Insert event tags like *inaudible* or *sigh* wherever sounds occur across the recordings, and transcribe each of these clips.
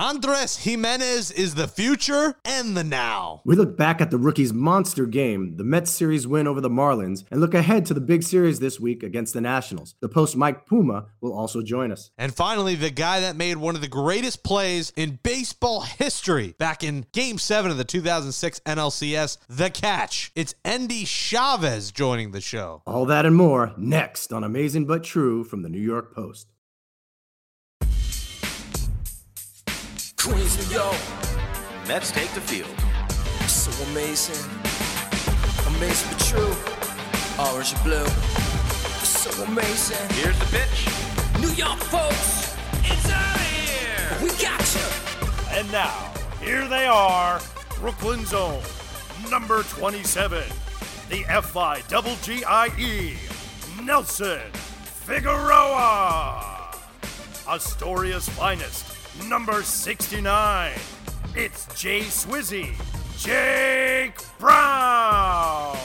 Andres Jimenez is the future and the now. We look back at the rookie's monster game, the Mets series win over the Marlins, and look ahead to the big series this week against the Nationals. The post Mike Puma will also join us. And finally, the guy that made one of the greatest plays in baseball history back in Game 7 of the 2006 NLCS, The Catch. It's Endy Chavez joining the show. All that and more next on Amazing But True from the New York Post. Queens, New York, Mets take the field. so amazing. Amazing but true. Orange and blue, so amazing. Here's the pitch. New York folks, It's out of here. we got you. And now, here they are, Brooklyn's own number 27, the FI double GIE, Nelson Figueroa. Astoria's finest, number 69. It's Jay Swizzy, Jake Brown.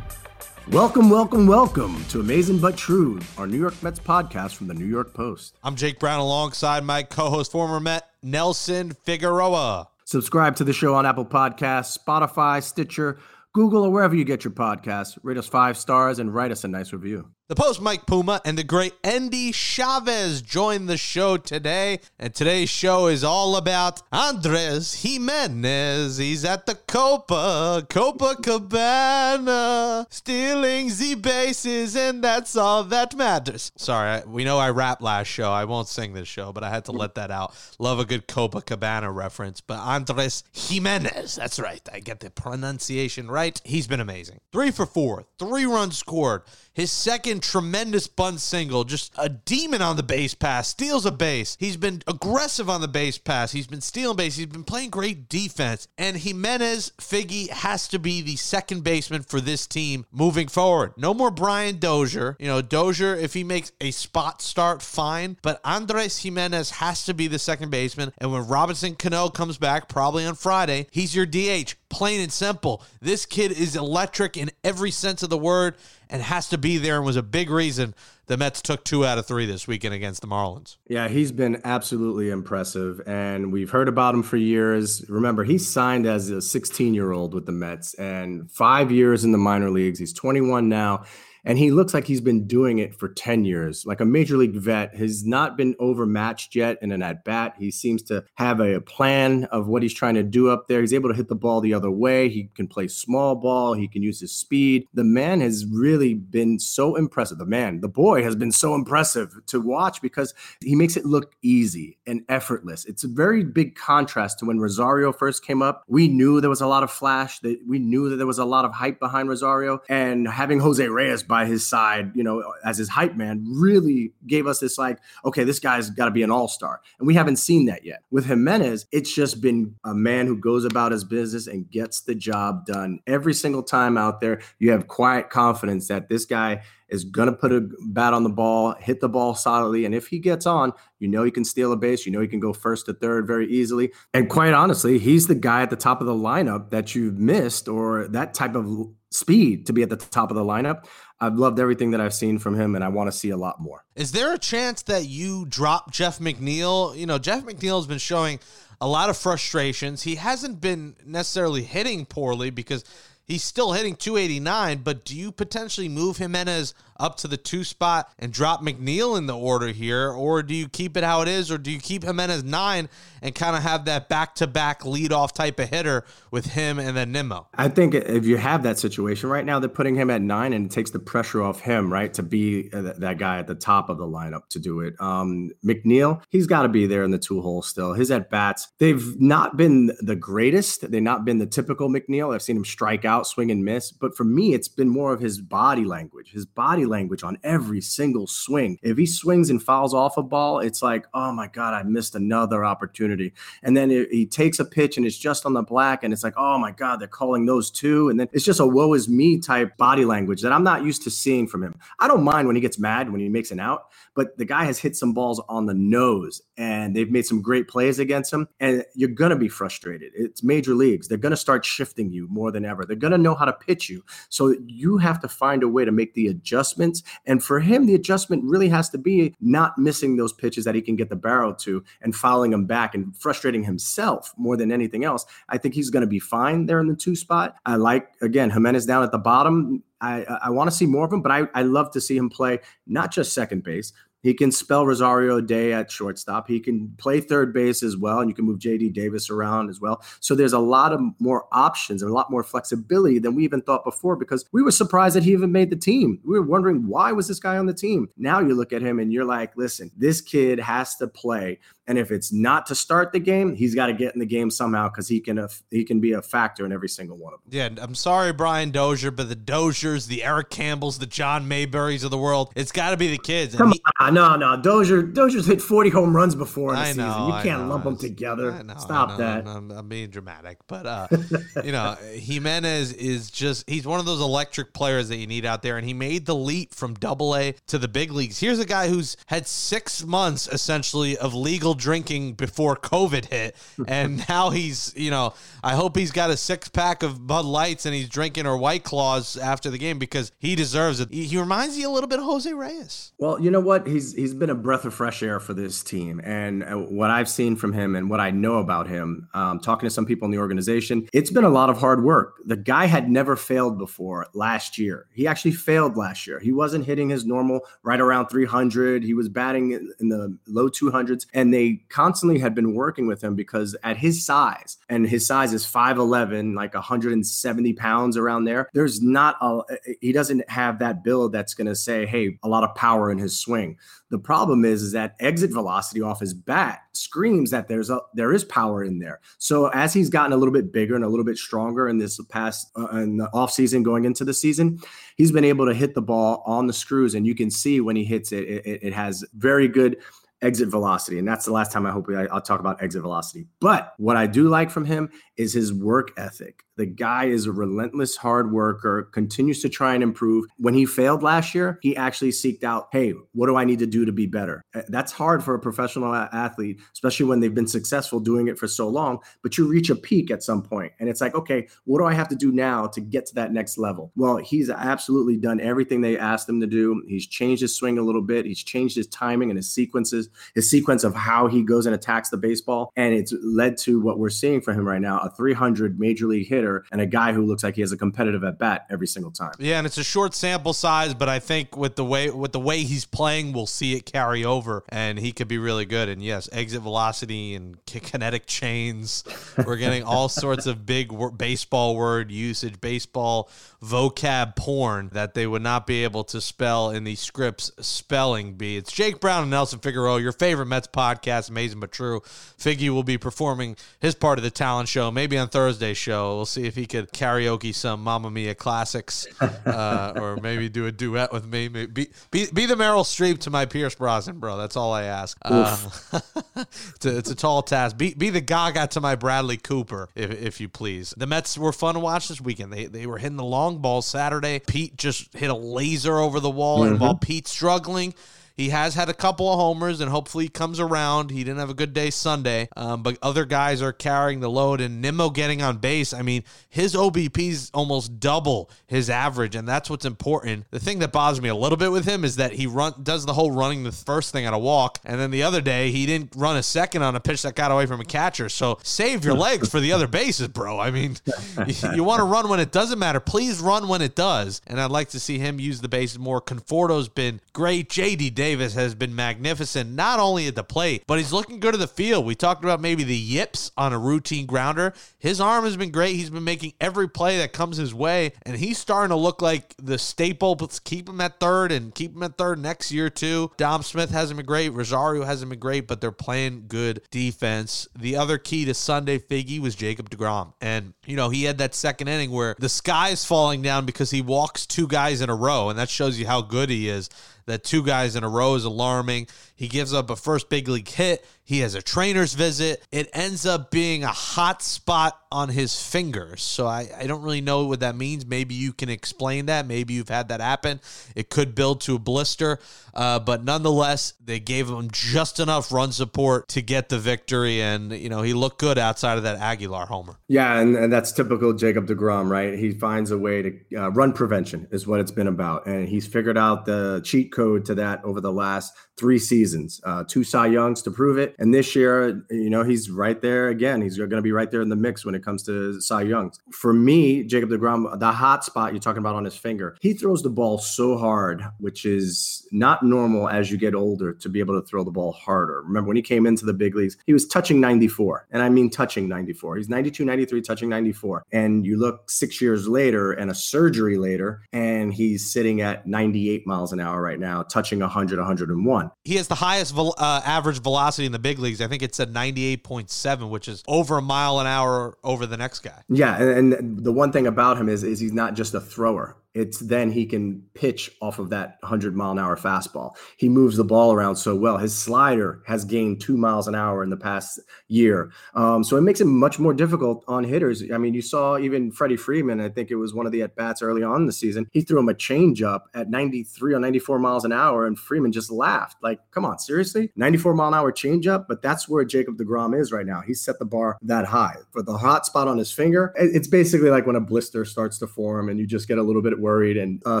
Welcome, welcome, welcome to Amazing But True, our New York Mets podcast from the New York Post. I'm Jake Brown alongside my co host, former Met Nelson Figueroa. Subscribe to the show on Apple Podcasts, Spotify, Stitcher, Google, or wherever you get your podcasts. Rate us five stars and write us a nice review. The post Mike Puma and the great Endy Chavez join the show today. And today's show is all about Andres Jimenez. He's at the Copa, Copa Cabana, stealing the bases, and that's all that matters. Sorry, we know I rapped last show. I won't sing this show, but I had to let that out. Love a good Copa Cabana reference. But Andres Jimenez, that's right. I get the pronunciation right. He's been amazing. Three for four, three runs scored. His second tremendous bunt single, just a demon on the base pass, steals a base. He's been aggressive on the base pass. He's been stealing base. He's been playing great defense. And Jimenez Figgy has to be the second baseman for this team moving forward. No more Brian Dozier. You know, Dozier, if he makes a spot start, fine. But Andres Jimenez has to be the second baseman. And when Robinson Cano comes back, probably on Friday, he's your DH. Plain and simple. This kid is electric in every sense of the word and has to be there and was a big reason the Mets took two out of three this weekend against the Marlins. Yeah, he's been absolutely impressive, and we've heard about him for years. Remember, he signed as a 16 year old with the Mets and five years in the minor leagues. He's 21 now. And he looks like he's been doing it for 10 years, like a major league vet. Has not been overmatched yet in an at bat. He seems to have a, plan of what he's trying to do up there. He's able to hit the ball the other way. He can play small ball. He can use his speed. The man has really been so impressive. The man, the boy has been so impressive to watch because he makes it look easy and effortless. It's a very big contrast to when Rosario first came up. We knew there was a lot of flash, that we knew that there was a lot of hype behind Rosario, and having Jose Reyes by his side, you know, as his hype man, really gave us this like, okay, this guy's got to be an all-star. And we haven't seen that yet. With Jimenez, it's just been a man who goes about his business and gets the job done. Every single time out there, you have quiet confidence that this guy is going to put a bat on the ball, hit the ball solidly. And if he gets on, you know he can steal a base. You know he can go first to third very easily. And quite honestly, he's the guy at the top of the lineup that you've missed or that type of speed to be at the top of the lineup. I've loved everything that I've seen from him, and I want to see a lot more. Is there a chance that you drop Jeff McNeil? You know, Jeff McNeil has been showing a lot of frustrations. He hasn't been necessarily hitting poorly because he's still hitting 289, but do you potentially move Jimenez up to the two spot and drop McNeil in the order here? Or do you keep it how it is? Or do you keep Jimenez nine and kind of have that back to back leadoff type of hitter with him and then Nimmo? I think if you have that situation right now, they're putting him at nine and it takes the pressure off him, right, to be uh, that guy at the top of the lineup to do it. Um, McNeil, he's got to be there in the two hole still. His at bats, they've not been the greatest. They've not been the typical McNeil. I've seen him strike out, swing and miss. But for me, it's been more of his body language, his body language on every single swing. If he swings and fouls off a ball, it's like, oh my God, I missed another opportunity. And then it, he takes a pitch and it's just on the black, and it's like, oh my God, they're calling those two. And then it's just a woe is me type body language that I'm not used to seeing from him. I don't mind when he gets mad when he makes an out, but the guy has hit some balls on the nose and they've made some great plays against him. And you're going to be frustrated. It's major leagues. They're going to start shifting you more than ever. They're going to know how to pitch you. So you have to find a way to make the adjustment adjustments. And for him, the adjustment really has to be not missing those pitches that he can get the barrel to and fouling them back and frustrating himself more than anything else. I think he's going to be fine there in the two spot. I like, again, Jimenez down at the bottom. I, I want to see more of him, but I, I love to see him play not just second base, he can spell Rosario Day at shortstop. He can play third base as well, and you can move JD Davis around as well. So there's a lot of more options and a lot more flexibility than we even thought before because we were surprised that he even made the team. We were wondering why was this guy on the team. Now you look at him and you're like, listen, this kid has to play and if it's not to start the game, he's got to get in the game somehow because he can uh, he can be a factor in every single one of them. Yeah, I'm sorry, Brian Dozier, but the Doziers, the Eric Campbells, the John Mayberries of the world, it's got to be the kids. Come he- on, no, no, Dozier, Dozier's hit 40 home runs before in the I season. know, You I can't know. lump them together. Know, Stop know, that. I'm, I'm being dramatic, but uh, *laughs* you know, Jimenez is just—he's one of those electric players that you need out there, and he made the leap from Double A to the big leagues. Here's a guy who's had six months essentially of legal drinking before COVID hit, and *laughs* now he's, you know, I hope he's got a six pack of Bud Lights and he's drinking or White Claws after the game because he deserves it. He, he reminds you a little bit of Jose Reyes. Well, you know what? He's he's been a breath of fresh air for this team, and uh, what I've seen from him and what I know about him, um, talking to some people in the organization, it's been a lot of hard work. The guy had never failed before last year. He actually failed last year. He wasn't hitting his normal right around 300. He was batting in in the low 200s, and they constantly had been working with him because at his size, and his size is 5'11, like 170 pounds around there. There's not a he doesn't have that build that's going to say, hey, a lot of power in his swing. The problem is, is that exit velocity off his bat screams that there's a there is power in there. So as he's gotten a little bit bigger and a little bit stronger in this past uh, in the off season going into the season, he's been able to hit the ball on the screws, and you can see when he hits it, it, it has very good exit velocity. And that's the last time I hope I, I'll talk about exit velocity. But what I do like from him is his work ethic. The guy is a relentless hard worker, continues to try and improve. When he failed last year, he actually seeked out, hey, what do I need to do to be better? Uh, That's hard for a professional athlete, especially when they've been successful doing it for so long. But you reach a peak at some point, and it's like, okay, what do I have to do now to get to that next level? Well, he's absolutely done everything they asked him to do. He's changed his swing a little bit. He's changed his timing and his sequences, his sequence of how he goes and attacks the baseball, and it's led to what we're seeing for him right now: a 300 major league hitter and a guy who looks like he has a competitive at bat every single time. Yeah, and it's a short sample size, but I think with the way with the way he's playing, we'll see it carry over, and he could be really good. And yes, exit velocity and *laughs* kinetic chains. We're getting all sorts of big baseball word usage, baseball vocab porn that they would not be able to spell in the Scripps spelling bee. It's Jake Brown and Nelson Figueroa, your favorite Mets podcast, amazing but true. Figgy will be performing his part of the talent show, maybe on Thursday's show. We'll see if he could karaoke some Mamma Mia classics, uh, or maybe do a duet with me. Be, be, be the Meryl Streep to my Pierce Brosnan, bro. That's all I ask. Uh, *laughs* it's, a, it's a tall task. Be, be the Gaga to my Bradley Cooper, if, if you please. The Mets were fun to watch this weekend. They, they were hitting the long ball Saturday. Pete just hit a laser over the wall, and while Pete's struggling, he has had a couple of homers, and hopefully he comes around. He didn't have a good day Sunday, um, but other guys are carrying the load. And Nimmo getting on base, I mean, his OBP is almost double his average, and that's what's important. The thing that bothers me a little bit with him is that he run does the whole running the first thing on a walk, and then the other day he didn't run a second on a pitch that got away from a catcher. So save your legs for the other bases, bro. I mean, *laughs* you, you want to run when it doesn't matter. Please run when it does, and I'd like to see him use the bases more. Conforto's been great. JD Davis has been magnificent, not only at the plate, but he's looking good at the field. We talked about maybe the yips on a routine grounder. His arm has been great. He's been making every play that comes his way, and he's starting to look like the staple. Let's keep him at third and keep him at third next year, too. Dom Smith hasn't been great. Rosario hasn't been great, but they're playing good defense. The other key to Sunday Figgy was Jacob DeGrom. And, you know, he had that second inning where the sky is falling down because he walks two guys in a row, and that shows you how good he is that two guys in a row is alarming. He gives up a first big league hit. He has a trainer's visit. It ends up being a hot spot on his fingers. So I, I don't really know what that means. Maybe you can explain that. Maybe you've had that happen. It could build to a blister. Uh, but nonetheless, they gave him just enough run support to get the victory. And, you know, he looked good outside of that Aguilar homer. Yeah, and, and that's typical Jacob DeGrom, right? He finds a way to uh, run prevention, is what it's been about. And he's figured out the cheat code to that over the last three seasons, uh, two Cy Youngs to prove it. And this year, you know, he's right there again. He's going to be right there in the mix when it comes to Cy Youngs. For me, Jacob DeGrom, the hot spot you're talking about on his finger, he throws the ball so hard, which is not normal as you get older to be able to throw the ball harder. Remember, when he came into the big leagues, he was touching 94. And I mean touching 94. He's 92, 93, touching 94. And you look six years later and a surgery later, and he's sitting at 98 miles an hour right now, touching 100, 101. He has the highest uh, average velocity in the big leagues. I think it's at 98.7, which is over a mile an hour over the next guy. Yeah, and, and the one thing about him is is he's not just a thrower it's then he can pitch off of that 100 mile an hour fastball. He moves the ball around so well. His slider has gained two miles an hour in the past year. Um, so it makes it much more difficult on hitters. I mean, you saw even Freddie Freeman, I think it was one of the at bats early on in the season. He threw him a changeup at 93 or 94 miles an hour, and Freeman just laughed. Like, come on, seriously? 94 mile an hour changeup? But that's where Jacob DeGrom is right now. He set the bar that high. For the hot spot on his finger, it's basically like when a blister starts to form and you just get a little bit worried and uh,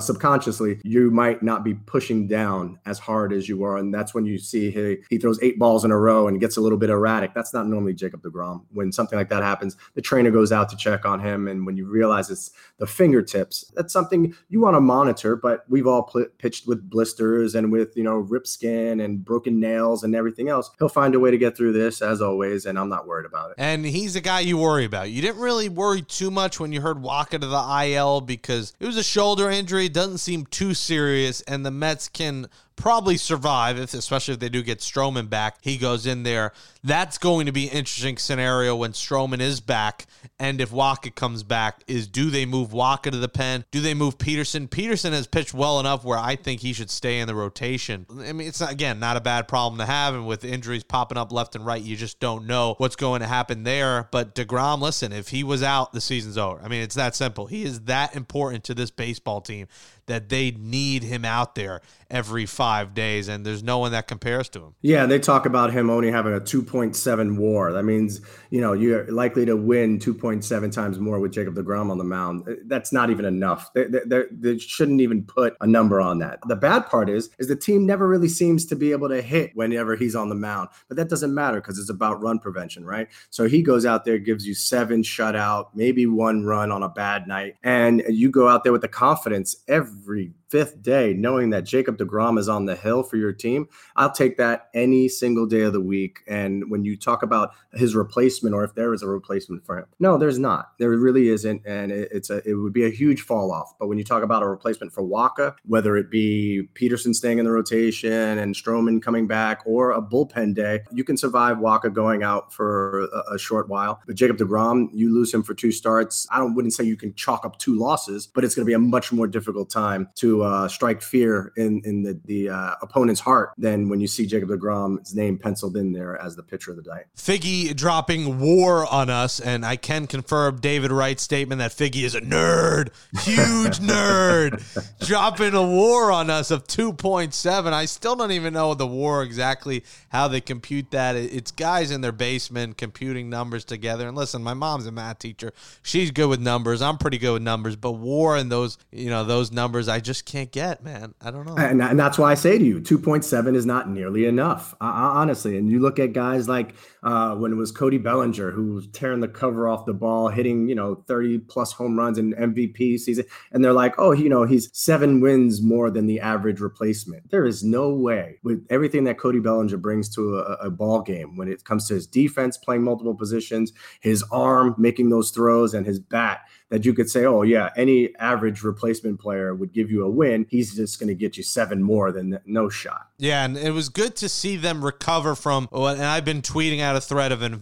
subconsciously you might not be pushing down as hard as you are and that's when you see he, he throws eight balls in a row and gets a little bit erratic. That's not normally jacob deGrom. When something like that happens the trainer goes out to check on him and when you realize it's the fingertips that's something you want to monitor but we've all pl- pitched with blisters and with you know rip skin and broken nails and everything else. He'll find a way to get through this as always and i'm not worried about it. And he's a guy you worry about. You didn't really worry too much when you heard Wacha to the il because it was a shoulder injury doesn't seem too serious, and the Mets can probably survive, if, especially if they do get Stroman back. He goes in there. That's going to be an interesting scenario when Stroman is back. And if Wacha comes back, is do they move Wacha to the pen? Do they move Peterson? Peterson has pitched well enough where I think he should stay in the rotation. I mean, it's not, again, not a bad problem to have. And with injuries popping up left and right, you just don't know what's going to happen there. But DeGrom, listen, if he was out, the season's over. I mean, it's that simple. He is that important to this baseball team that they need him out there every five days, and there's no one that compares to him. Yeah, they talk about him only having a 2.7 WAR. That means you know you're likely to win 2.7 times more with Jacob Degrom on the mound. Uh, that's not even enough. They, they, they shouldn't even put a number on that. The bad part is is the team never really seems to be able to hit whenever he's on the mound, but that doesn't matter because it's about run prevention, right? So he goes out there, gives you seven shutout, maybe one run on a bad night, and you go out there with the confidence every every fifth day, knowing that Jacob DeGrom is on the hill for your team, I'll take that any single day of the week. And when you talk about his replacement, or if there is a replacement for him, no, there's not. There really isn't, and it's a it would be a huge fall off. But when you talk about a replacement for Wacha, whether it be Peterson staying in the rotation and Stroman coming back, or a bullpen day, you can survive Wacha going out for a, a short while. But Jacob DeGrom, you lose him for two starts. I don't wouldn't say you can chalk up two losses, but it's going to be a much more difficult time to uh, strike fear in in the the uh, opponent's heart than when you see Jacob Degrom's name penciled in there as the pitcher of the night. Figgy dropping war on us, and I can confirm David Wright's statement that Figgy is a nerd, huge *laughs* nerd, dropping a war on us of two point seven. I still don't even know the war exactly how they compute that. It's guys in their basement computing numbers together. And listen, my mom's a math teacher; she's good with numbers. I'm pretty good with numbers, but war and those you know those numbers, I just can't get, man. I don't know. And, and that's why I say to you, 2.7 is not nearly enough, uh, honestly. And you look at guys like uh, when it was Cody Bellinger who was tearing the cover off the ball, hitting, you know, 30 plus home runs in MVP season. And they're like, oh, you know, he's seven wins more than the average replacement. There is no way with everything that Cody Bellinger brings to a, a ball game when it comes to his defense, playing multiple positions, his arm, making those throws, and his bat that you could say, oh, yeah, any average replacement player would give you a win, he's just going to get you seven more than no shot. Yeah, and it was good to see them recover from. And I've been tweeting out a thread of an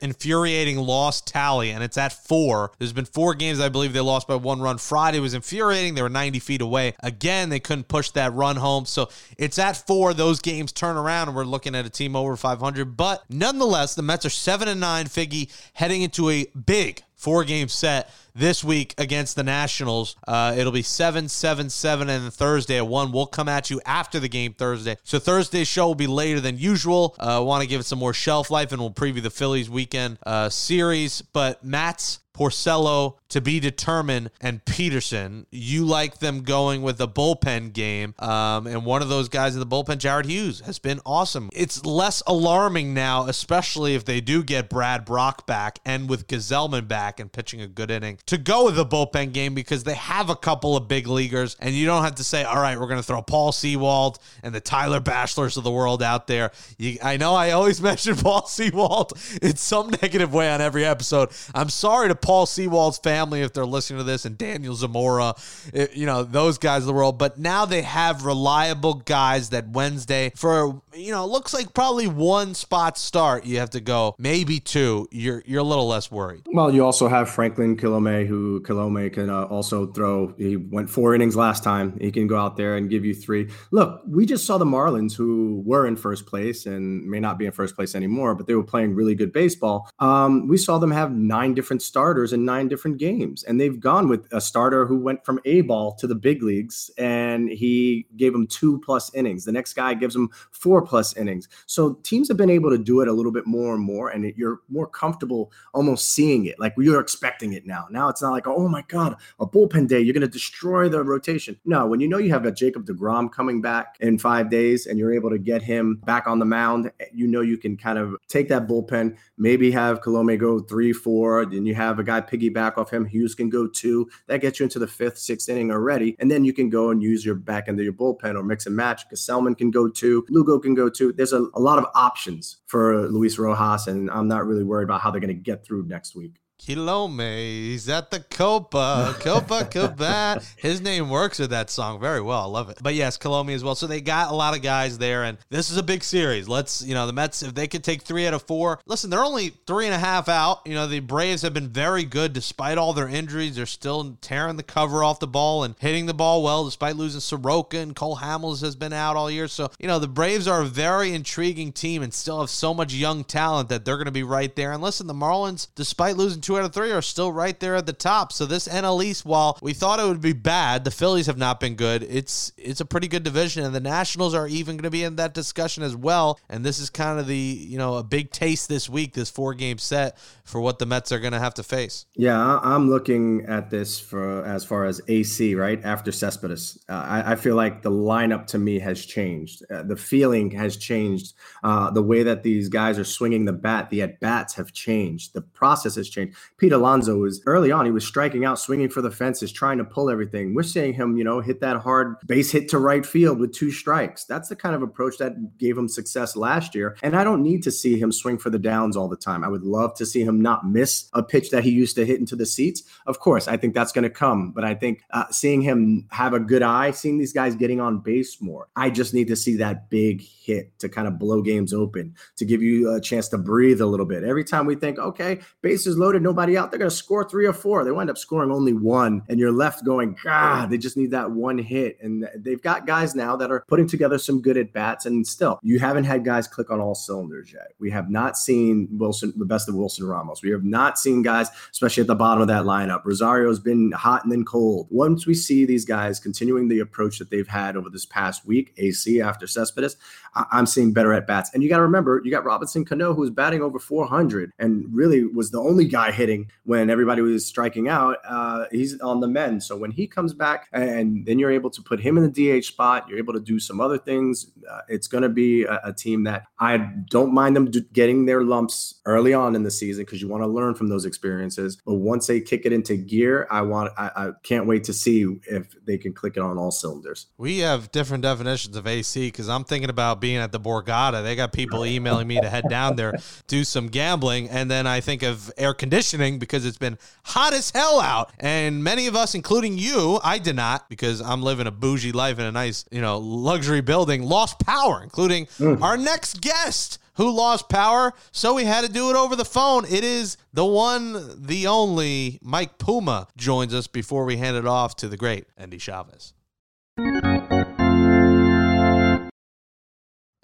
infuriating loss tally, and it's at four. There's been four games I believe they lost by one run. Friday was infuriating. They were 90 feet away. Again, they couldn't push that run home. So it's at four. Those games turn around, and we're looking at a team over 500. But nonetheless, the Mets are seven and nine. Figgy heading into a big four game set this week against the Nationals. Uh, it'll be 7 7 7 and Thursday at 1. We'll come at you after the game Thursday. So Thursday's show will be later than usual. I uh, want to give it some more shelf life and we'll preview the Phillies weekend uh, series. But Matz Porcello to be determined, and Peterson. You like them going with the bullpen game. Um, and one of those guys in the bullpen, Jared Hughes, has been awesome. It's less alarming now, especially if they do get Brad Brach back and with Gsellman back and pitching a good inning, to go with the bullpen game because they have a couple of big leaguers, and you don't have to say, all right, we're going to throw Paul Sewald and the Tyler Bashlors of the world out there. You, I know I always *laughs* mention Paul Sewald in some negative way on every episode. I'm sorry to Paul Sewald's family if they're listening to this, and Daniel Zamora, it, you know, those guys of the world. But now they have reliable guys that Wednesday, for, you know, looks like probably one spot start, you have to go, maybe two. You're, you're a little less worried. Well, you also have Franklin Kilome, who Kilome can uh, also throw. He went four innings last time. He can go out there and give you three. Look, we just saw the Marlins, who were in first place and may not be in first place anymore, but they were playing really good baseball. Um, we saw them have nine different starters starters in nine different games. And they've gone with a starter who went from A ball to the big leagues and he gave them two plus innings. The next guy gives them four plus innings. So teams have been able to do it a little bit more and more. And it, you're more comfortable almost seeing it. Like you're expecting it now. Now it's not like, oh my God, a bullpen day, you're going to destroy the rotation. No, when you know you have a Jacob DeGrom coming back in five days and you're able to get him back on the mound, you know you can kind of take that bullpen, maybe have Kilome go three, four, then you have a guy piggyback off him. Hughes can go two. That gets you into the fifth, sixth inning already. And then you can go and use your back into your bullpen or mix and match. Gsellman can go two. Lugo can go two. There's a, a lot of options for Luis Rojas, and I'm not really worried about how they're going to get through next week. Kilome, he's at the Copa, Copa *laughs* Cabana. His name works with that song very well. I love it. But yes, Kilome as well. So they got a lot of guys there, and this is a big series. Let's, you know, the Mets, if they could take three out of four, listen, they're only three and a half out. You know, the Braves have been very good despite all their injuries. They're still tearing the cover off the ball and hitting the ball well despite losing Soroka and Cole Hamels has been out all year. So, you know, the Braves are a very intriguing team and still have so much young talent that they're going to be right there. And listen, the Marlins, despite losing two out of three are still right there at the top. So this NL East, while we thought it would be bad, the Phillies have not been good. It's it's a pretty good division, and the Nationals are even going to be in that discussion as well. And this is kind of the you know a big taste this week, this four game set for what the Mets are going to have to face. Yeah, I'm looking at this for as far as AC right after Cespedes. Uh, I, I, feel like the lineup to me has changed. Uh, the feeling has changed. Uh, the way that these guys are swinging the bat, the at bats have changed. The process has changed. Pete Alonso was early on, he was striking out, swinging for the fences, trying to pull everything. We're seeing him, you know, hit that hard base hit to right field with two strikes. That's the kind of approach that gave him success last year. And I don't need to see him swing for the downs all the time. I would love to see him not miss a pitch that he used to hit into the seats. Of course, I think that's going to come. But I think uh, seeing him have a good eye, seeing these guys getting on base more, I just need to see that big hit to kind of blow games open, to give you a chance to breathe a little bit. Every time we think, okay, base is loaded, nobody out, they're going to score three or four. They wind up scoring only one, and you're left going, God, they just need that one hit. And they've got guys now that are putting together some good at bats. And still, you haven't had guys click on all cylinders yet. We have not seen Wilson, the best of Wilson Ramos. We have not seen guys, especially at the bottom of that lineup. Rosario's been hot and then cold. Once we see these guys continuing the approach that they've had over this past week, AC after Cespedes, I- am seeing better at bats. And you got to remember, you got Robinson Cano, who's batting over 400 and really was the only guy hitting when everybody was striking out. Uh, he's on the men. So when he comes back, and then you're able to put him in the DH spot, you're able to do some other things. Uh, it's going to be a, a, team that I don't mind them getting their lumps early on in the season because you want to learn from those experiences. But once they kick it into gear, I want, I, I can't wait to see if they can click it on all cylinders. We have different definitions of AC because I'm thinking about being at the Borgata. They got people emailing me to head down there, do some gambling, and then I think of air conditioning because it's been hot as hell out. And many of us, including you, I did not because I'm living a bougie life in a nice, you know, luxury building, lost power, including mm. our next guest who lost power. So we had to do it over the phone. It is the one, the only Mike Puma joins us before we hand it off to the great Endy Chavez.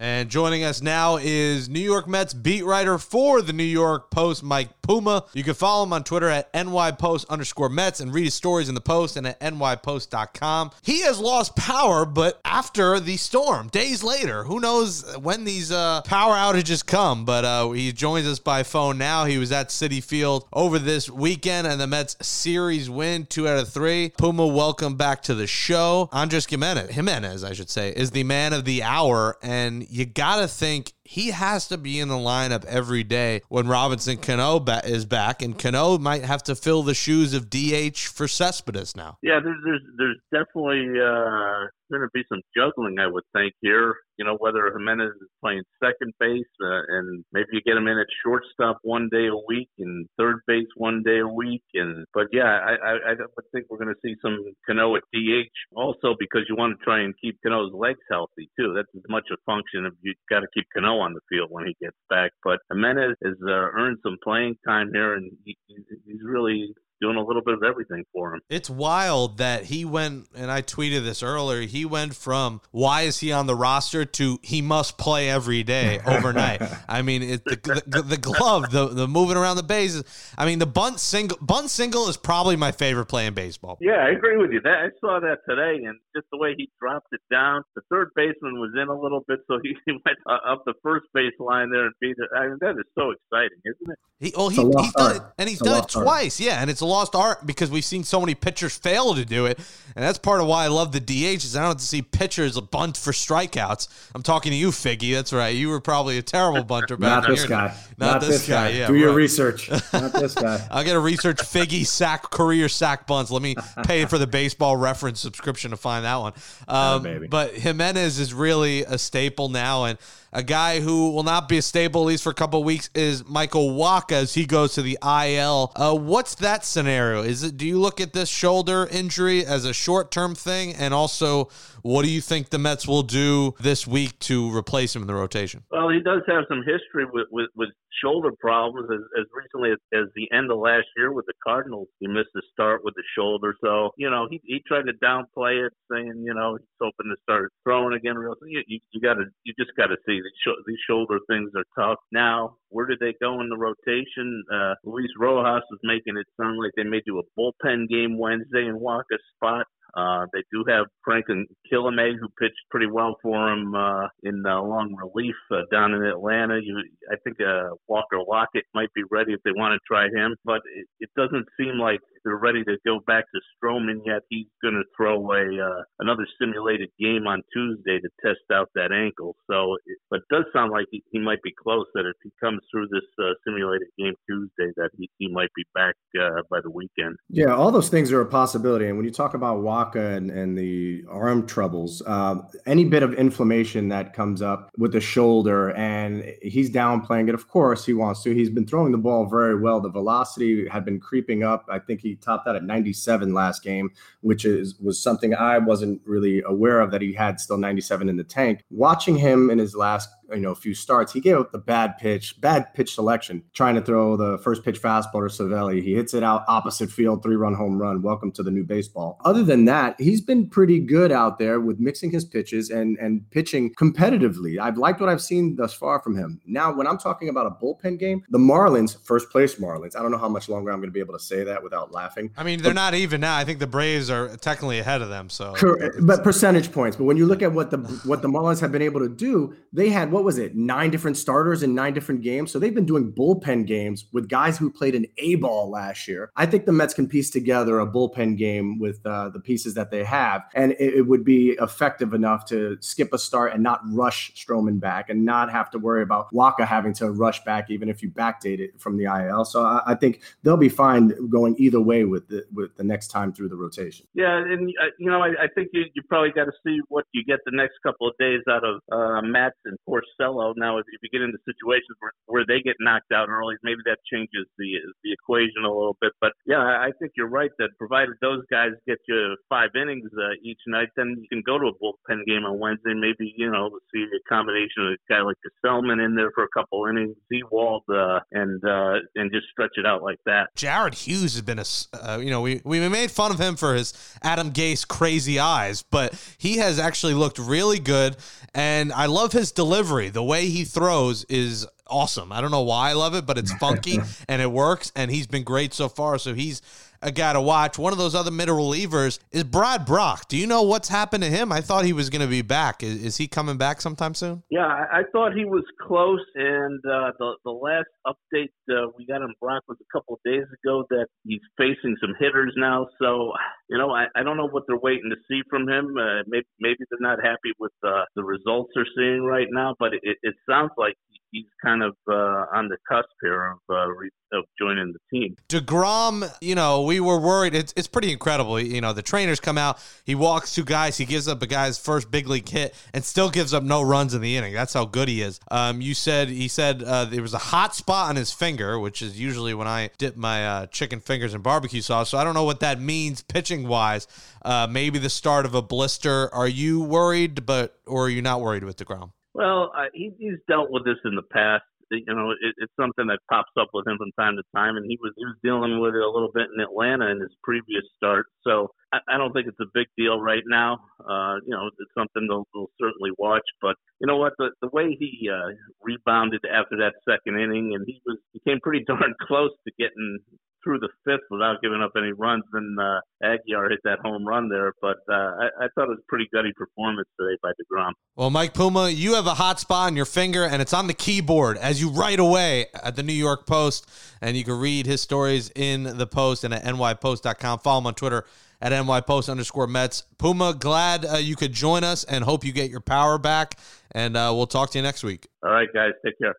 And joining us now is New York Mets beat writer for the New York Post, Mike Puma. You can follow him on Twitter at nypost underscore Mets and read his stories in the Post and at nypost.com. He has lost power, but after the storm, days later, who knows when these uh, power outages come. But uh, he joins us by phone now. He was at Citi Field over this weekend and the Mets series win, two out of three. Puma, welcome back to the show. Andres Jimenez, Jimenez, I should say, is the man of the hour. And you got to think he has to be in the lineup every day when Robinson Cano ba- is back, and Cano might have to fill the shoes of DH for Cespedes now. Yeah, there's there's, there's definitely uh, going to be some juggling, I would think here. You know, whether Jimenez is playing second base uh, and maybe you get him in at shortstop one day a week and third base one day a week, and but yeah, I I, I would think we're going to see some Cano at DH also because you want to try and keep Cano's legs healthy too. That's as much a function of you've got to keep Cano on the field when he gets back. But Jimenez has uh, earned some playing time here, and he, he's really doing a little bit of everything for him. It's wild that he went, and I tweeted this earlier. He went from why is he on the roster to he must play every day *laughs* overnight. I mean, it, the, the, the glove, the the moving around the bases. I mean, the bunt single, bunt single is probably my favorite play in baseball. Yeah, I agree with you. That I saw that today, and just the way he dropped it down. The third baseman was in a little bit, so he, *laughs* he went uh, up the first base line there and beat it. I mean, that is so exciting, isn't it? He, well, It's he, he's done it, and he's It's done it lost art. twice. Yeah, and it's a lost art because we've seen so many pitchers fail to do it, and that's part of why I love the DH. Is I don't see pitchers bunt for strikeouts. I'm talking to you, Figgy. That's right. You were probably a terrible bunter back Not this guy. Not, this, guy. Yeah, Do your research. Not this *laughs* guy. I'll get a research Figgy sack career sack bunts. Let me pay for the baseball reference subscription to find that one. *laughs* Um, baby. but Jimenez is really a staple now, and a guy who will not be a staple at least for a couple of weeks is Michael Wacha as he goes to the IL. Uh, what's that scenario? Is it? Do you look at this shoulder injury as a short term thing, and also what do you think the Mets will do this week to replace him in the rotation? Well, he does have some history with with, with shoulder problems as, as recently as, as the end of last year with the Cardinals. He missed the start with the shoulder, so you know he he tried to downplay it, saying you know he's hoping to start throwing again. Real, you you, you got to you just got to see these sho- these shoulder things are tough. Now, where do they go in the rotation? Uh, Luis Rojas is making it sound like they may do a bullpen game Wednesday and walk a spot. Uh, they do have Franklin Kilome, who pitched pretty well for him uh, in uh, long relief uh, down in Atlanta. You, I think uh, Walker Lockett might be ready if they want to try him, but it, it doesn't seem like they're ready to go back to Stroman yet. He's going to throw a uh, another simulated game on Tuesday to test out that ankle. So, it, but it does sound like he, he might be close. That if he comes through this uh, simulated game Tuesday, that he, he might be back uh, by the weekend. Yeah, all those things are a possibility. And when you talk about Wacha and, and the arm troubles, um, any bit of inflammation that comes up with the shoulder, and he's downplaying it. Of course, he wants to. He's been throwing the ball very well. The velocity had been creeping up. I think he topped out at 97 last game, which is was something I wasn't really aware of that he had still 97 in the tank. Watching him in his last you know few starts, he gave up the bad pitch, bad pitch selection, trying to throw the first pitch fastball to Cervelli. He hits it out opposite field, three run home run. Welcome to the new baseball. Other than that, he's been pretty good out there with mixing his pitches and and pitching competitively. I've liked what I've seen thus far from him. Now, when I'm talking about a bullpen game, the Marlins, first place Marlins. I don't know how much longer I'm going to be able to say that without laughing. I mean, they're not even now. I think the Braves are technically ahead of them. So, but percentage points. But when you look at what the what the Marlins have been able to do, they had what was it, nine different starters in nine different games. So they've been doing bullpen games with guys who played an A ball last year. I think the Mets can piece together a bullpen game with uh, the pieces pieces that they have, and it, it would be effective enough to skip a start and not rush Stroman back, and not have to worry about Wacha having to rush back, even if you backdate it from the IL. So I, I think they'll be fine going either way with the with the next time through the rotation. Yeah, and uh, you know, I, I think you, you probably got to see what you get the next couple of days out of uh, Matz and Porcello. Now, if you get into situations where, where they get knocked out early, maybe that changes the the equation a little bit. But yeah, I think you're right that provided those guys get you five innings uh, each night, then you can go to a bullpen game on Wednesday. Maybe you know see a combination of a guy like Gsellman in there for a couple innings, Sewald, uh, and uh, and just stretch it out like that. Jared Hughes has been a, uh, you know, we, we made fun of him for his Adam Gase crazy eyes, but he has actually looked really good. And I love his delivery. The way he throws is awesome. I don't know why I love it, but it's funky *laughs* and it works. And he's been great so far. So he's a guy to watch. One of those other middle relievers is Brad Brach. Do you know what's happened to him? I thought he was going to be back. Is, is, he coming back sometime soon? Yeah, I, I thought he was close. And uh, the the last update uh, we got on Brach was a couple of days ago that he's facing some hitters now. So you know, I, I don't know what they're waiting to see from him. Uh, maybe maybe they're not happy with uh, the results they're seeing right now. But it, it sounds like he's kind of uh, on the cusp here of uh, re- of joining the team. Degrom, you know, we were worried. It's it's pretty incredible. You know, the trainers come out, he walks two guys, he gives up a guy's first big league hit, and still gives up no runs in the inning. That's how good he is. Um, you said he said uh, there was a hot spot on his finger, which is usually when I dip my uh, chicken fingers in barbecue sauce. So I don't know what that means pitching wise. Uh, maybe the start of a blister. Are you worried, but or are you not worried with Degrom? Well, uh, he, he's dealt with this in the past. You know, it, it's something that pops up with him from time to time, and he was he was dealing with it a little bit in Atlanta in his previous start. So I, I don't think it's a big deal right now. Uh, you know, it's something they'll, they'll certainly watch. But you know what? The the way he uh, rebounded after that second inning, and he was he came pretty *laughs* darn close to getting through the fifth without giving up any runs. Then uh, Aguilar hit that home run there, but uh, I, I, thought it was a pretty gutty performance today by Degrom. Well, Mike Puma, you have a hot spot on your finger, and it's on the keyboard as you write away at the New York Post, and you can read his stories in the Post and at nypost.com. Follow him on Twitter at nypost underscore Mets. Puma, glad uh, you could join us, and hope you get your power back. And uh, we'll talk to you next week. All right, guys, take care.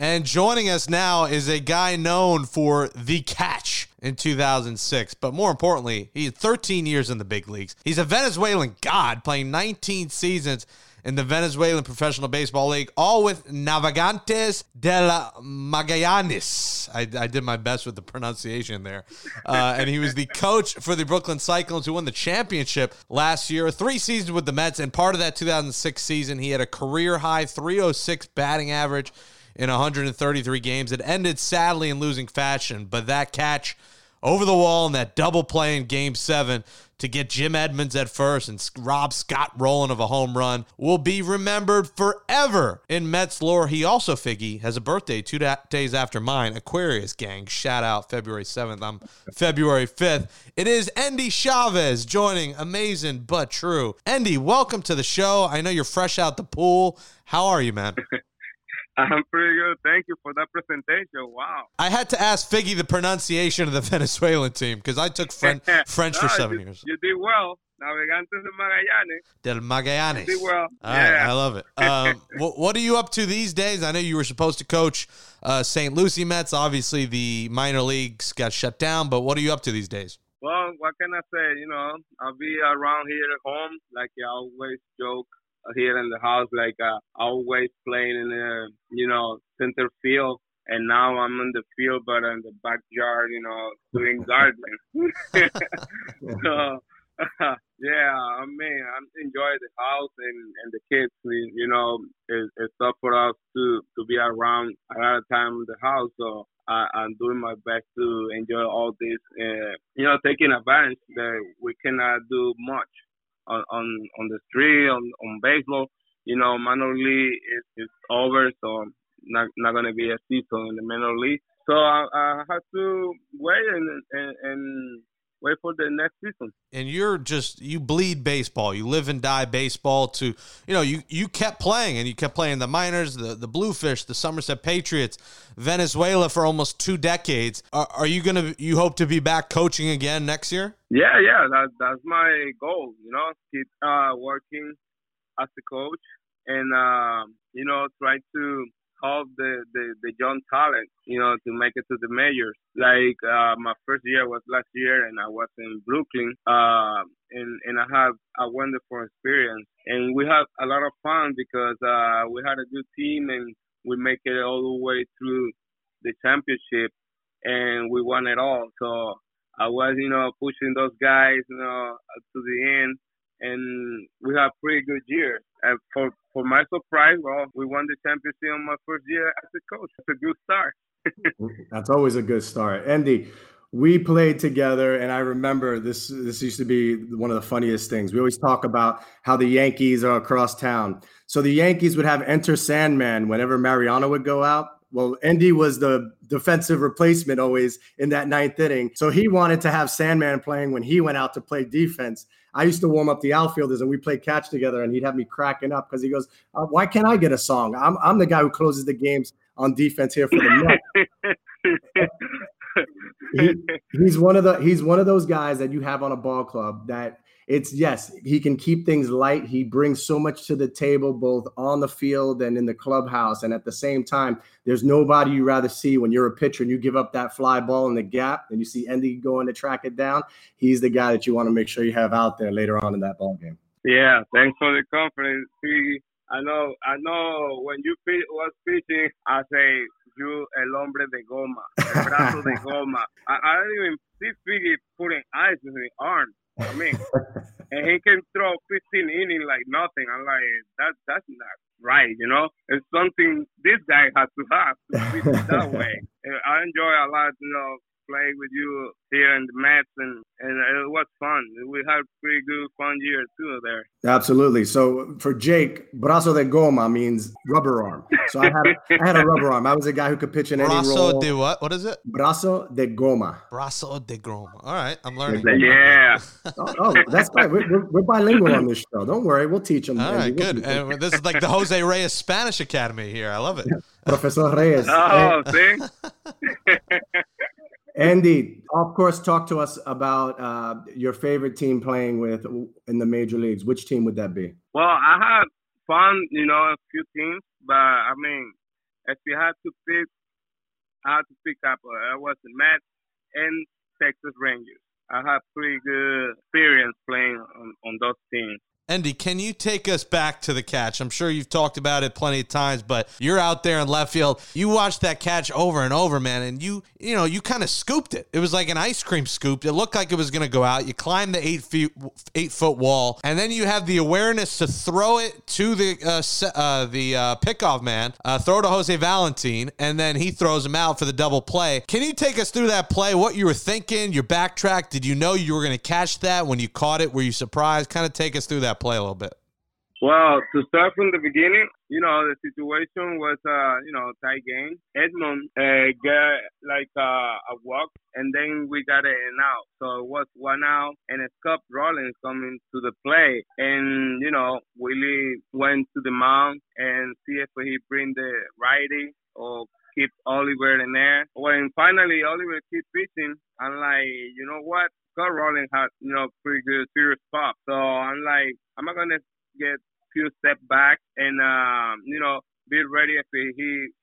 And joining us now is a guy known for the catch in 2006, but more importantly, he had 13 years in the big leagues. He's a Venezuelan god playing 19 seasons in the Venezuelan Professional Baseball League, all with Navegantes de la Magallanes. I, I did my best with the pronunciation there. Uh, and he was the coach for the Brooklyn Cyclones, who won the championship last year. Three seasons with the Mets, and part of that 2006 season, he had a career high 306 batting average in 133 games. It ended sadly in losing fashion, but that catch over the wall in that double play in game seven to get Jim Edmonds at first and Rob Scott Rolen of a home run will be remembered forever in Mets lore. He also, Figgy, has a birthday two da- days after mine. Aquarius gang, shout out February 7th. I'm February 5th. It is Endy Chavez joining Amazing But True. Endy, welcome to the show. I know you're fresh out the pool. How are you, man? *laughs* I'm pretty good. Thank you for that presentation. Wow. I had to ask Figgy the pronunciation of the *laughs* Venezuelan team because I took French, *laughs* French for seven you, years. You did well. Navegantes de Magallanes. Del Magallanes. You did well. All yeah. right, I love it. Um, *laughs* what, what are you up to these days? I know you were supposed to coach uh, St. Lucie Mets. Obviously, the minor leagues got shut down, but what are you up to these days? Well, what can I say? You know, I'll be around here at home, like I always joke here in the house, like uh, always playing in the you know center field, and now I'm in the field, but in the backyard, you know, doing *laughs* gardening. *laughs* so. *laughs* yeah, I mean, I enjoy the house and, and the kids. We, you know, it's, it's tough for us to to be around a lot of time in the house. So I, I'm doing my best to enjoy all this. Uh, you know, taking advantage that we cannot do much on on, on the street on on baseball. You know, minor league is, is over, so not not gonna be a season in the minor league. So I, I have to wait and, and and wait for the next season. and you're just you bleed baseball. You live and die baseball. To you know, you you kept playing and you kept playing the minors, the the Bluefish, the Somerset Patriots, Venezuela for almost two decades. Are, are you gonna? You hope to be back coaching again next year? Yeah, yeah, that, that's my goal. You know, keep uh, working as a coach and um, you know try to help the, the the young talent. You know, to make it to the majors. Like uh, my first year was last year, and I was in Brooklyn. Uh, and and I had a wonderful experience, and we had a lot of fun because uh, we had a good team, and we make it all the way through the championship, and we won it all. So I was, you know, pushing those guys, you know, to the end, and we had pretty good year. And for for my surprise, well, we won the championship on my first year as a coach. It's a good start. *laughs* That's always a good start. Endy, we played together, and I remember this. This used to be one of the funniest things. We always talk about how the Yankees are across town. So the Yankees would have enter Sandman whenever Mariano would go out. Well, Endy was the defensive replacement always in that ninth inning. So he wanted to have Sandman playing when he went out to play defense. I used to warm up the outfielders and we played catch together, and he'd have me cracking up because he goes, uh, Why can't I get a song? I'm, I'm the guy who closes the games on defense here for the Mets. *laughs* he, he's one of the he's one of those guys that you have on a ball club that it's yes he can keep things light he brings so much to the table both on the field and in the clubhouse and at the same time there's nobody you rather see when you're a pitcher and you give up that fly ball in the gap and you see Endy going to track it down he's the guy that you want to make sure you have out there later on in that ball game yeah, thanks for the confidence. See, I know, I know. When you was pitching, I say you el hombre de goma, el brazo de *laughs* goma. I, I don't even see Figgy putting ice in his arm. I mean, *laughs* and he can throw 15 innings like nothing. I'm like, that that's not right, you know. It's something this guy has to have to be that way. *laughs* I enjoy a lot, you know, playing with you here in the Mets, and and it was fun. We had pretty good fun year too there. Absolutely. So for Jake, brazo de goma means rubber arm. So I had I had a rubber arm. I was a guy who could pitch in any Brazo role. de what? What is it? Brazo de goma. Brazo de Groma. All right, I'm learning. Yeah. Oh, oh, that's right. We're, we're, we're bilingual on this show. Don't worry, we'll teach them. All right, good. And this is like the Jose Reyes Spanish Academy here. I love it. Professor Reyes. Oh, eh, see. *laughs* Andy, of course, talk to us about uh, your favorite team playing with in the major leagues. Which team would that be? Well, I had fun, you know, a few teams, but I mean, if you had to pick, I had to pick up. Uh, I was the Mets and Texas Rangers. I had pretty good experience playing on, on those teams. Andy, can you take us back to the catch? I'm sure you've talked about it plenty of times, but you're out there in left field. You watched that catch over and over, man, and you, you know, you kind of scooped it. It was like an ice cream scoop. It looked like it was going to go out. You climbed the eight feet, eight foot wall, and then you have the awareness to throw it to the uh, uh, the uh, pickoff man, uh, throw to Jose Valentin, and then he throws him out for the double play. Can you take us through that play? What you were thinking? Your backtrack? Did you know you were going to catch that when you caught it? Were you surprised? Kind of take us through that play a little bit. Well, to start from the beginning, you know, the situation was, uh, you know, tie game. Edmond uh, got like uh, a walk, and then we got an out. So it was one out, and it's Scott Rollins coming to the play. And, you know, Willie went to the mound and see if he bring the righty or keep Oliver in there. When finally Oliver keeps pitching, I'm like, you know what? Scott Rollins had, you know, pretty good serious pop. So I'm like, I'm not gonna get few step back and um, you know, be ready if he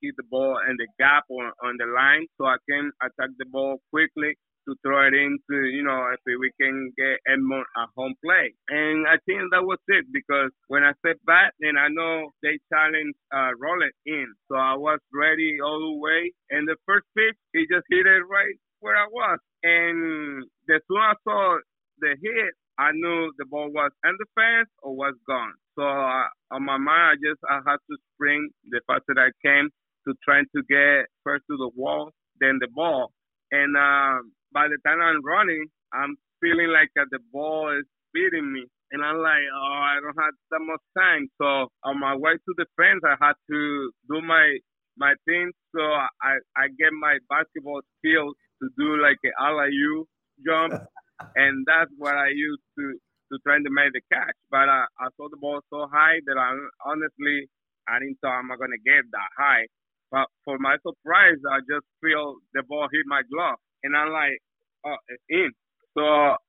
hit the ball in the gap or on the line so I can attack the ball quickly to throw it into, you know, if we can get Edmond a home play. And I think that was it because when I stepped back and I know they challenged uh, Rollins in. So I was ready all the way. And the first pitch, he just hit it right where I was. And as soon as I saw the hit, I knew the ball was in the fence or was gone. So uh, on my mind, I just I had to spring the faster I can to trying to get first to the wall, then the ball. And um, by the time I'm running, I'm feeling like uh, the ball is beating me. And I'm like, oh, I don't have that much time. So on my way to the fence, I had to do my my thing. So I, I get my basketball skills to do like a alley jump *laughs* and that's what I used to to try to make the catch. But uh, I saw the ball so high that I honestly I didn't thought I'm not gonna get that high. But for my surprise, I just feel the ball hit my glove, and I'm like, oh, it's in. So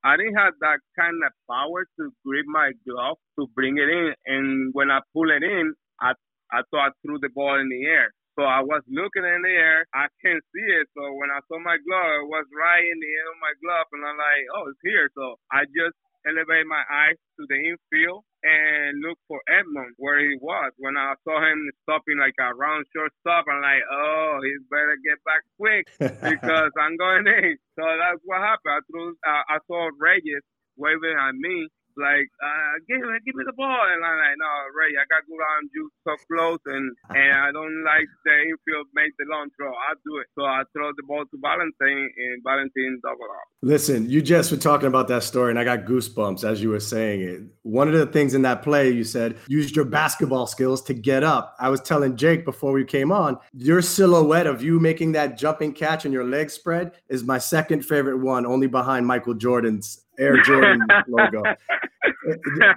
I didn't have that kind of power to grip my glove to bring it in. And when I pull it in, I I thought I threw the ball in the air. So I was looking in the air. I can't see it. So when I saw my glove, it was right in the end of my glove, and I'm like, oh, it's here. So I just elevate my eyes to the infield and look for Edmond where he was. When I saw him stopping like a round shortstop, I'm like, oh, he better get back quick *laughs* because I'm going in. So that's what happened. I threw, uh, I saw Reyes waving at me like, uh, give me, give me the ball. And I'm like, no, Ray, I got good arm you so close, and and I don't like the infield make the long throw. I do it. So I throw the ball to Valentin, and Valentin double off. Listen, you just were talking about that story, and I got goosebumps as you were saying it. One of the things in that play, you said, used your basketball skills to get up. I was telling Jake before we came on, your silhouette of you making that jumping catch and your leg spread is my second favorite one, only behind Michael Jordan's Air Jordan logo. *laughs*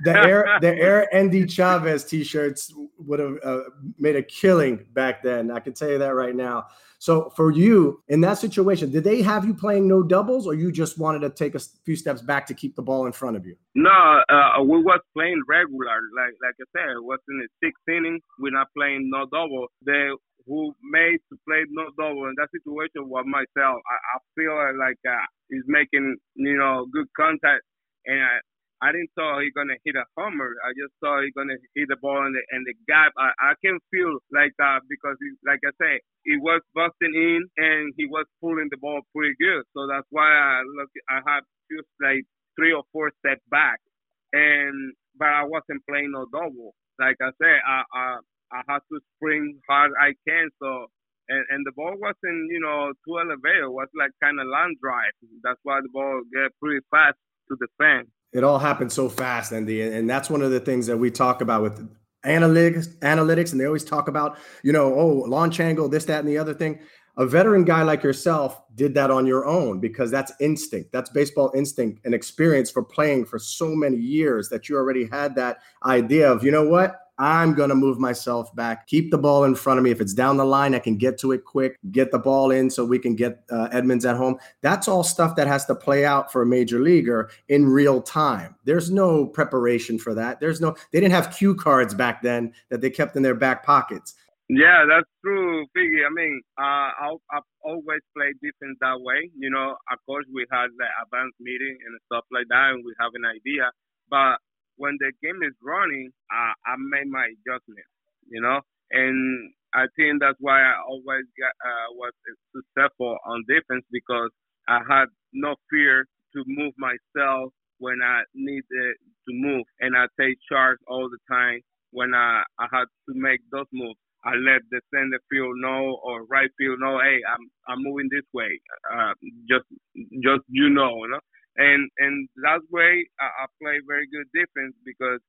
The Air the Air Endy Chavez t-shirts would have uh, made a killing back then. I can tell you that right now. So for you in that situation, did they have you playing no doubles, or you just wanted to take a few steps back to keep the ball in front of you? No, uh, we was playing regular. Like like I said, it was in the sixth inning. We're not playing no double. They who made to play no double in that situation was myself. I, I feel like uh, he's making you know good contact, and I, I didn't thought he gonna hit a homer. I just thought he gonna hit the ball in the in the gap. I, I can feel like that because he, like I say, he was busting in and he was pulling the ball pretty good. So that's why I look. I had just like three or four steps back, and but I wasn't playing no double. Like I said, I I, I had to spring hard I can. So and, and the ball wasn't, you know, too elevated. It was like kind of land drive. That's why the ball get pretty fast to the fan. It all happened so fast, Andy, and that's one of the things that we talk about with analytics. Analytics, and they always talk about, you know, oh, launch angle, this, that, and the other thing. A veteran guy like yourself did that on your own because that's instinct. That's baseball instinct and experience for playing for so many years that you already had that idea of, you know what? I'm going to move myself back, keep the ball in front of me. If it's down the line, I can get to it quick, get the ball in so we can get uh, Edmonds at home. That's all stuff that has to play out for a major leaguer in real time. There's no preparation for that. There's no, they didn't have cue cards back then that they kept in their back pockets. Yeah, that's true, Figgy. I mean, uh, I'll, I've always played defense that way. You know, of course, we had the advanced meeting and stuff like that, and we have an idea. But when the game is running, uh, I made my adjustment, you know, and I think that's why I always got, uh, was successful on defense because I had no fear to move myself when I needed to move, and I take charge all the time when I, I had to make those moves. I let the center field know or right field know, hey, I'm I'm moving this way. Uh, just just you know, you know and and that way I, I play very good defense because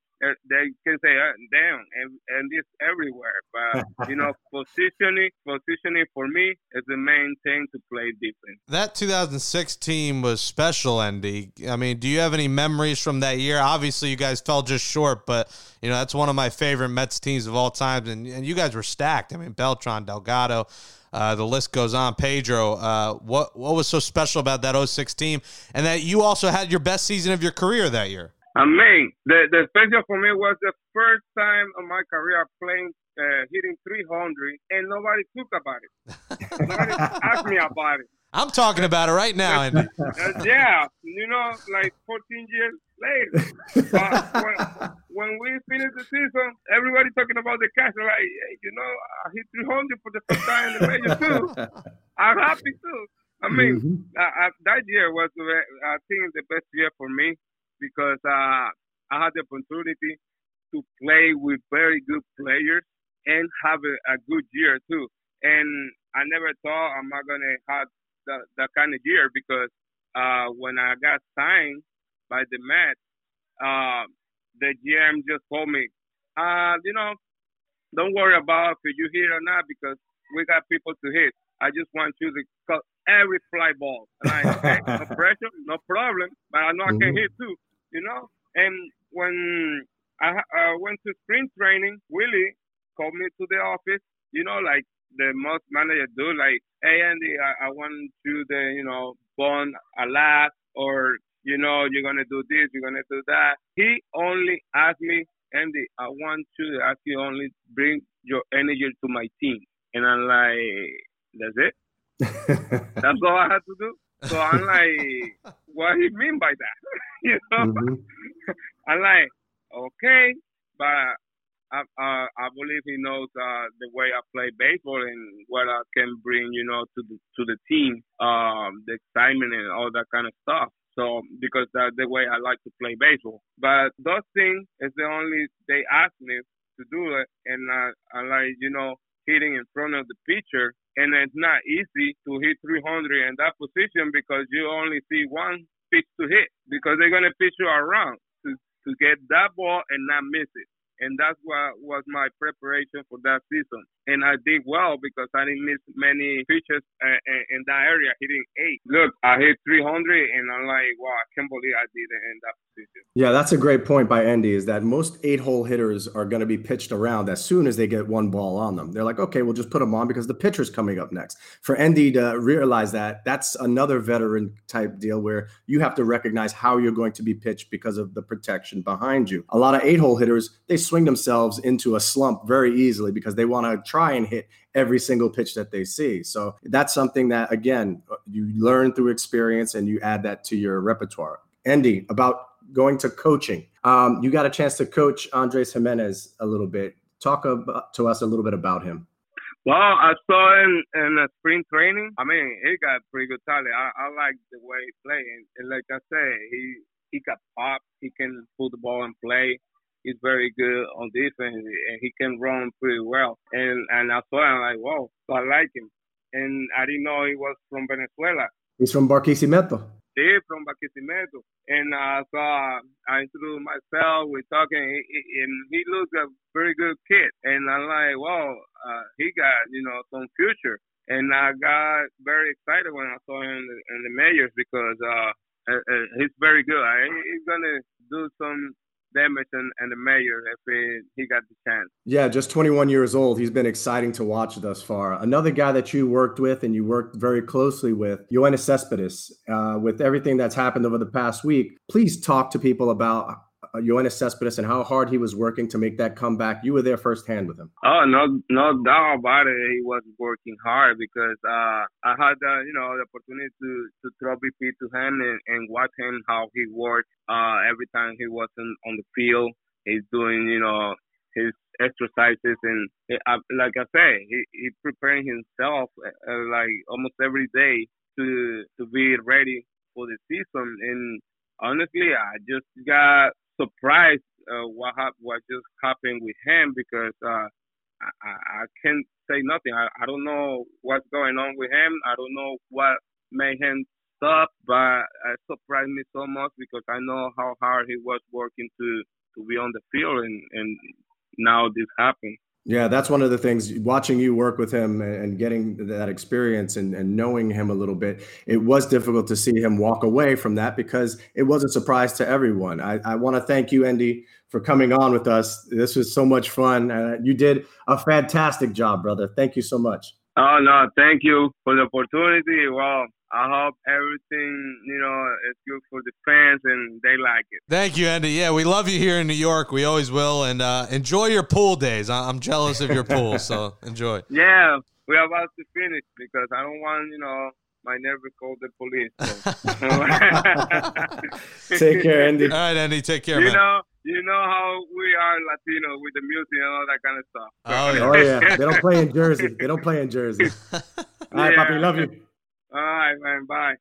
they can say uh, damn and and it's everywhere. But *laughs* you know positioning positioning for me is the main thing to play defense. That 2006 team was special andy. I mean do you have any memories from that year? Obviously you guys fell just short but you know that's one of my favorite mets teams of all times. And, and you guys were stacked. I mean beltran delgado uh, the list goes on. Pedro, uh, what what was so special about that 06 team, and that you also had your best season of your career that year? I mean, the the special for me was the first time in my career playing uh, hitting 300, and nobody took about it. *laughs* nobody asked me about it. I'm talking about it right now, Andy. yeah, you know, like 14 years later. Uh, when, when we finish the season, everybody talking about the cash. Like, hey, you know, I hit 300 for the first time in the major too. I'm happy too. I mean, mm-hmm. uh, that year was, I think, the best year for me because uh, I had the opportunity to play with very good players and have a, a good year too. And I never thought I'm not gonna have that, that kind of year because uh, when I got signed by the Mets, uh, the GM just told me, uh, you know, don't worry about if you hit or not because we got people to hit. I just want you to cut every fly ball. And I, *laughs* okay, no pressure, no problem. But I know I can Mhm. hit too, you know. And when I uh, went to spring training, Willie called me to the office. You know, like the most manager do, like, hey Andy, I, I want you to, you know, bond a lot, or you know, you're gonna do this, you're gonna do that. He only asked me, Andy, I want to ask you only bring your energy to my team, and I'm like, that's it. *laughs* That's all I had to do. So I'm like, what do you mean by that? *laughs* you know, Mhm. *laughs* I'm like, okay, but I, uh, I believe he knows uh, the way I play baseball and what I can bring, you know, to the to the team, um, the excitement and all that kind of stuff. So because that's the way I like to play baseball. But those things is the only they ask me to do it, and I, I like, you know, hitting in front of the pitcher. And it's not easy to hit 300 in that position because you only see one pitch to hit because they're gonna pitch you around to to get that ball and not miss it. And that's what was my preparation for that season. And I did well because I didn't miss many pitches uh, uh, in that area, hitting eight. Look, I hit 300, and I'm like, wow, I can't believe I did it in that. Yeah, that's a great point by Andy. Is that most eight-hole hitters are going to be pitched around as soon as they get one ball on them. They're like, okay, we'll just put them on because the pitcher's coming up next. For Andy to realize that, that's another veteran type deal where you have to recognize how you're going to be pitched because of the protection behind you. A lot of eight-hole hitters they swing themselves into a slump very easily because they want to try and hit every single pitch that they see. So that's something that again you learn through experience and you add that to your repertoire. Andy, about going to coaching. Um, you got a chance to coach Andres Gimenez a little bit. Talk about, to us a little bit about him. Well, I saw him in the spring training. I mean, he got pretty good talent. I, I like the way he play, and, and like I said, he he got pop. He can put the ball and play. He's very good on defense, and he can run pretty well. And and I saw him like, whoa, so I like him. And I didn't know he was from Venezuela. He's from Barquisimeto. He from Barquisimeto. And uh, so uh, I introduced myself. We're talking, and he looks a very good kid. And I'm like, wow, uh, he got you know some future. And I got very excited when I saw him in the, in the majors because uh, uh, uh, he's very good. He- he's gonna do some in, in the mayor if he, he got the chance. Yeah, just 21 years old. He's been exciting to watch thus far. Another guy that you worked with and you worked very closely with, Yoenis Cespedes. Uh, with everything that's happened over the past week, please talk to people about uh, Yoenis Cespedes and how hard he was working to make that comeback. You were there firsthand with him. Oh no, no doubt about it. He was working hard because uh, I had uh, you know the opportunity to to throw BP to him and, and watch him how he worked. Uh, every time he wasn't on the field, he's doing you know his exercises and uh, like I say, he he preparing himself uh, like almost every day to to be ready for the season. And honestly, I just got surprised uh, what hap- what just happened with him because uh, I, I can't say nothing. I, I don't know what's going on with him. I don't know what made him stop, but it surprised me so much because I know how hard he was working to to be on the field, and and now this happened. Yeah, that's one of the things. Watching you work with him and getting that experience and, and knowing him a little bit, it was difficult to see him walk away from that because it was a surprise to everyone. I, I want to thank you, Andy, for coming on with us. This was so much fun. Uh, you did a fantastic job, brother. Thank you so much. Oh no, thank you for the opportunity. Well, I hope everything you know is good for the fans and they like it. Thank you, Andy. Yeah, we love you here in New York. We always will. And uh, enjoy your pool days. I- I'm jealous of your pool, so *laughs* enjoy. Yeah, we're about to finish because I don't want you know my neighbor call the police. so. *laughs* Take care, Andy. All right, Andy. Take care, You man. know, you know how we are Latino with the music and all that kind of stuff. Oh, yeah. Oh, yeah. *laughs* They don't play in Jersey. They don't play in Jersey. *laughs* *laughs* All right, Yeah. Papi. Love you. All right, man. Bye.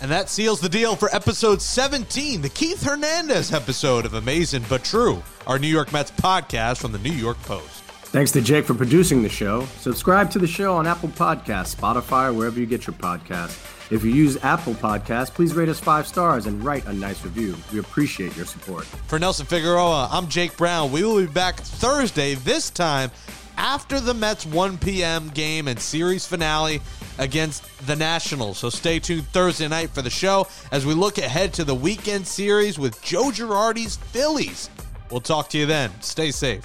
And that seals the deal for episode 17, the Keith Hernandez episode of Amazing But True, our New York Mets podcast from the New York Post. Thanks to Jake for producing the show. Subscribe to the show on Apple Podcasts, Spotify, wherever you get your podcasts. If you use Apple Podcasts, please rate us five stars and write a nice review. We appreciate your support. For Nelson Figueroa, I'm Jake Brown. We will be back Thursday, this time after the Mets 1 p.m. game and series finale against the Nationals. So stay tuned Thursday night for the show as we look ahead to the weekend series with Joe Girardi's Phillies. We'll talk to you then. Stay safe.